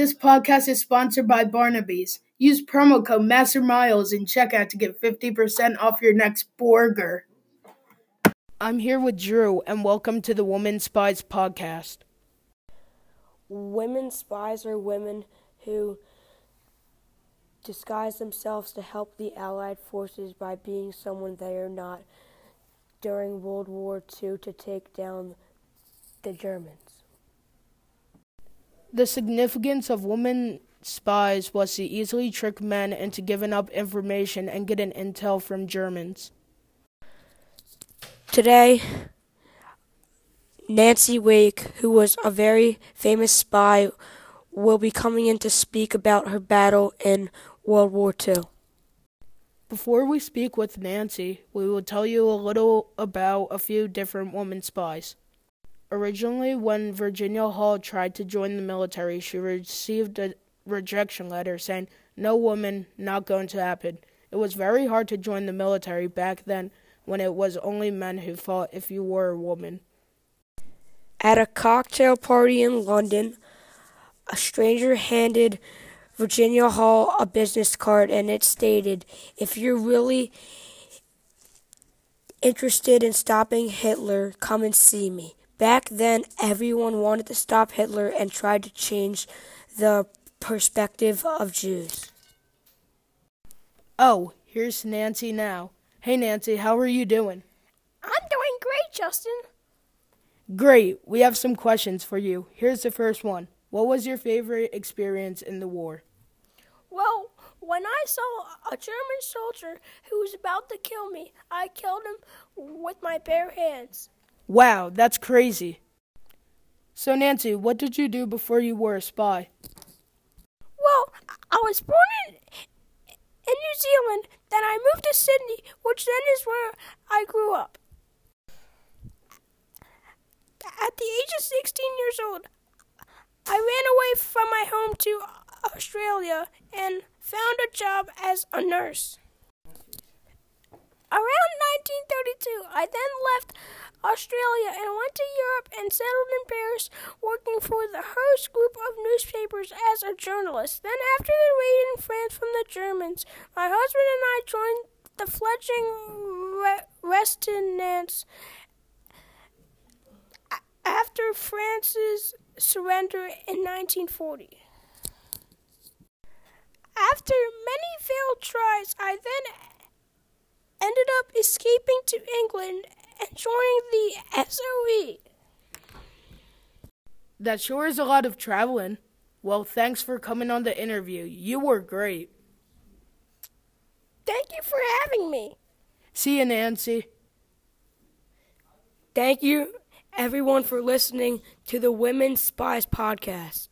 This podcast is sponsored by Barnaby's. Use promo code MasterMiles in checkout to get 50% off your next burger. I'm here with Drew, and welcome to the Women Spies podcast. Women spies are women who disguise themselves to help the Allied forces by being someone they are not during World War II to take down the Germans. The significance of women spies was to easily trick men into giving up information and getting intel from Germans. Today, Nancy Wake, who was a very famous spy, will be coming in to speak about her battle in World War II. Before we speak with Nancy, we will tell you a little about a few different women spies. Originally, when Virginia Hall tried to join the military, she received a rejection letter saying, No woman, not going to happen. It was very hard to join the military back then when it was only men who fought if you were a woman. At a cocktail party in London, a stranger handed Virginia Hall a business card and it stated, If you're really interested in stopping Hitler, come and see me. Back then, everyone wanted to stop Hitler and tried to change the perspective of Jews. Oh, here's Nancy now. Hey, Nancy, how are you doing? I'm doing great, Justin. Great. We have some questions for you. Here's the first one What was your favorite experience in the war? Well, when I saw a German soldier who was about to kill me, I killed him with my bare hands. Wow, that's crazy. So, Nancy, what did you do before you were a spy? Well, I was born in, in New Zealand, then I moved to Sydney, which then is where I grew up. At the age of 16 years old, I ran away from my home to Australia and found a job as a nurse. Around 1932, I then left Australia and went to Europe and settled in Paris, working for the Hearst Group of newspapers as a journalist. Then, after the raid in France from the Germans, my husband and I joined the fledgling re- Resistance after France's surrender in 1940. After many failed tries, I then ended up escaping to England and joining the SOE. That sure is a lot of traveling. Well, thanks for coming on the interview. You were great. Thank you for having me. See you, Nancy. Thank you, everyone, for listening to the Women Spies podcast.